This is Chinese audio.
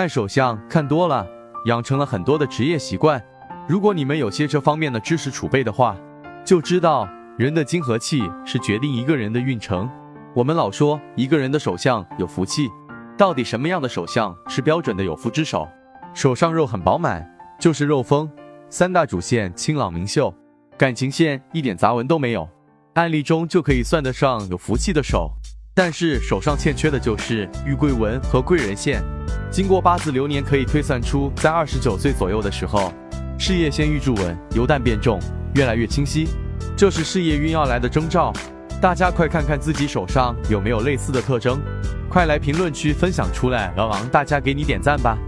看手相看多了，养成了很多的职业习惯。如果你们有些这方面的知识储备的话，就知道人的金和气是决定一个人的运程。我们老说一个人的手相有福气，到底什么样的手相是标准的有福之手？手上肉很饱满，就是肉丰，三大主线清朗明秀，感情线一点杂纹都没有，案例中就可以算得上有福气的手。但是手上欠缺的就是玉桂纹和贵人线。经过八字流年，可以推算出，在二十九岁左右的时候，事业线预祝稳由淡变重，越来越清晰，这是事业运要来的征兆。大家快看看自己手上有没有类似的特征，快来评论区分享出来，老王大家给你点赞吧。